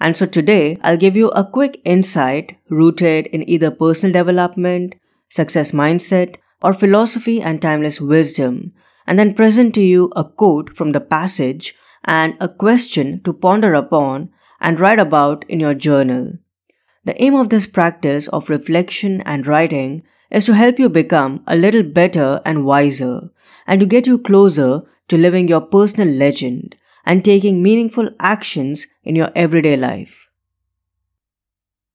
And so today, I'll give you a quick insight rooted in either personal development, success mindset, or philosophy and timeless wisdom, and then present to you a quote from the passage and a question to ponder upon and write about in your journal. The aim of this practice of reflection and writing is to help you become a little better and wiser, and to get you closer to living your personal legend and taking meaningful actions in your everyday life.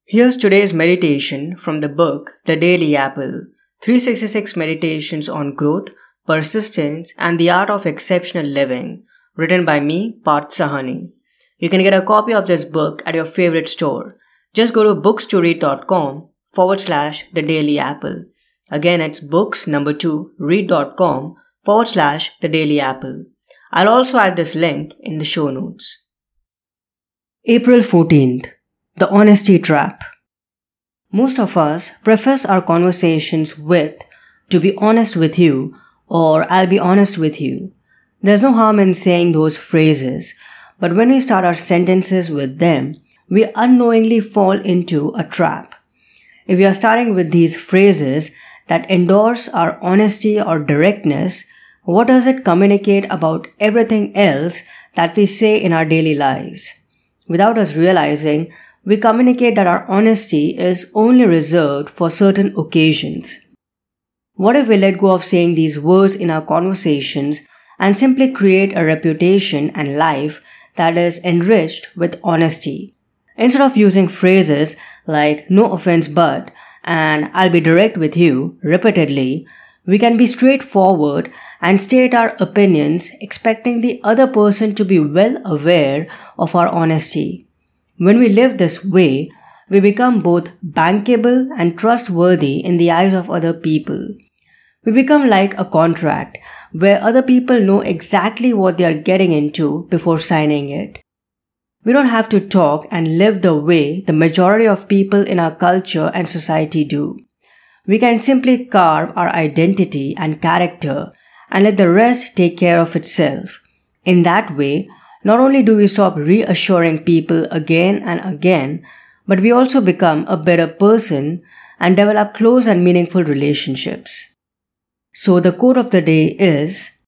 Here's today's meditation from the book The Daily Apple 366 Meditations on Growth, Persistence, and the Art of Exceptional Living, written by me, Parth Sahani. You can get a copy of this book at your favorite store. Just go to books2read.com forward slash the daily apple. Again, it's books number two read.com forward slash the daily apple. I'll also add this link in the show notes. April 14th, the honesty trap. Most of us preface our conversations with, to be honest with you, or I'll be honest with you. There's no harm in saying those phrases, but when we start our sentences with them, we unknowingly fall into a trap. If we are starting with these phrases that endorse our honesty or directness, what does it communicate about everything else that we say in our daily lives? Without us realizing, we communicate that our honesty is only reserved for certain occasions. What if we let go of saying these words in our conversations and simply create a reputation and life that is enriched with honesty? Instead of using phrases like no offense but and I'll be direct with you repeatedly, we can be straightforward and state our opinions expecting the other person to be well aware of our honesty. When we live this way, we become both bankable and trustworthy in the eyes of other people. We become like a contract where other people know exactly what they are getting into before signing it. We don't have to talk and live the way the majority of people in our culture and society do. We can simply carve our identity and character and let the rest take care of itself. In that way, not only do we stop reassuring people again and again, but we also become a better person and develop close and meaningful relationships. So the quote of the day is,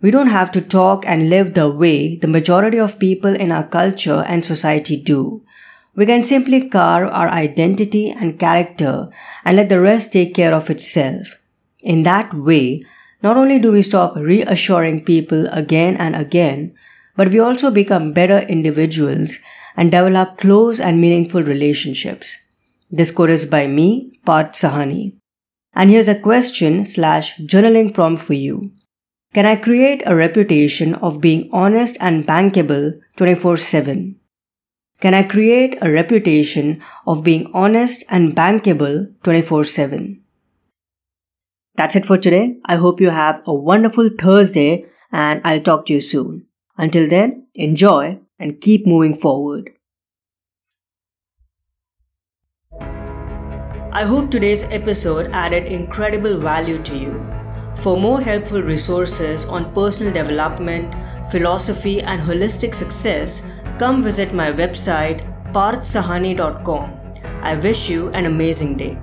we don't have to talk and live the way the majority of people in our culture and society do. We can simply carve our identity and character and let the rest take care of itself. In that way, not only do we stop reassuring people again and again, but we also become better individuals and develop close and meaningful relationships. This quote is by me, Parth Sahani. And here's a question slash journaling prompt for you. Can I create a reputation of being honest and bankable 24 7? Can I create a reputation of being honest and bankable 24 7? That's it for today. I hope you have a wonderful Thursday and I'll talk to you soon. Until then, enjoy and keep moving forward. I hope today's episode added incredible value to you. For more helpful resources on personal development, philosophy, and holistic success, come visit my website parthsahani.com. I wish you an amazing day.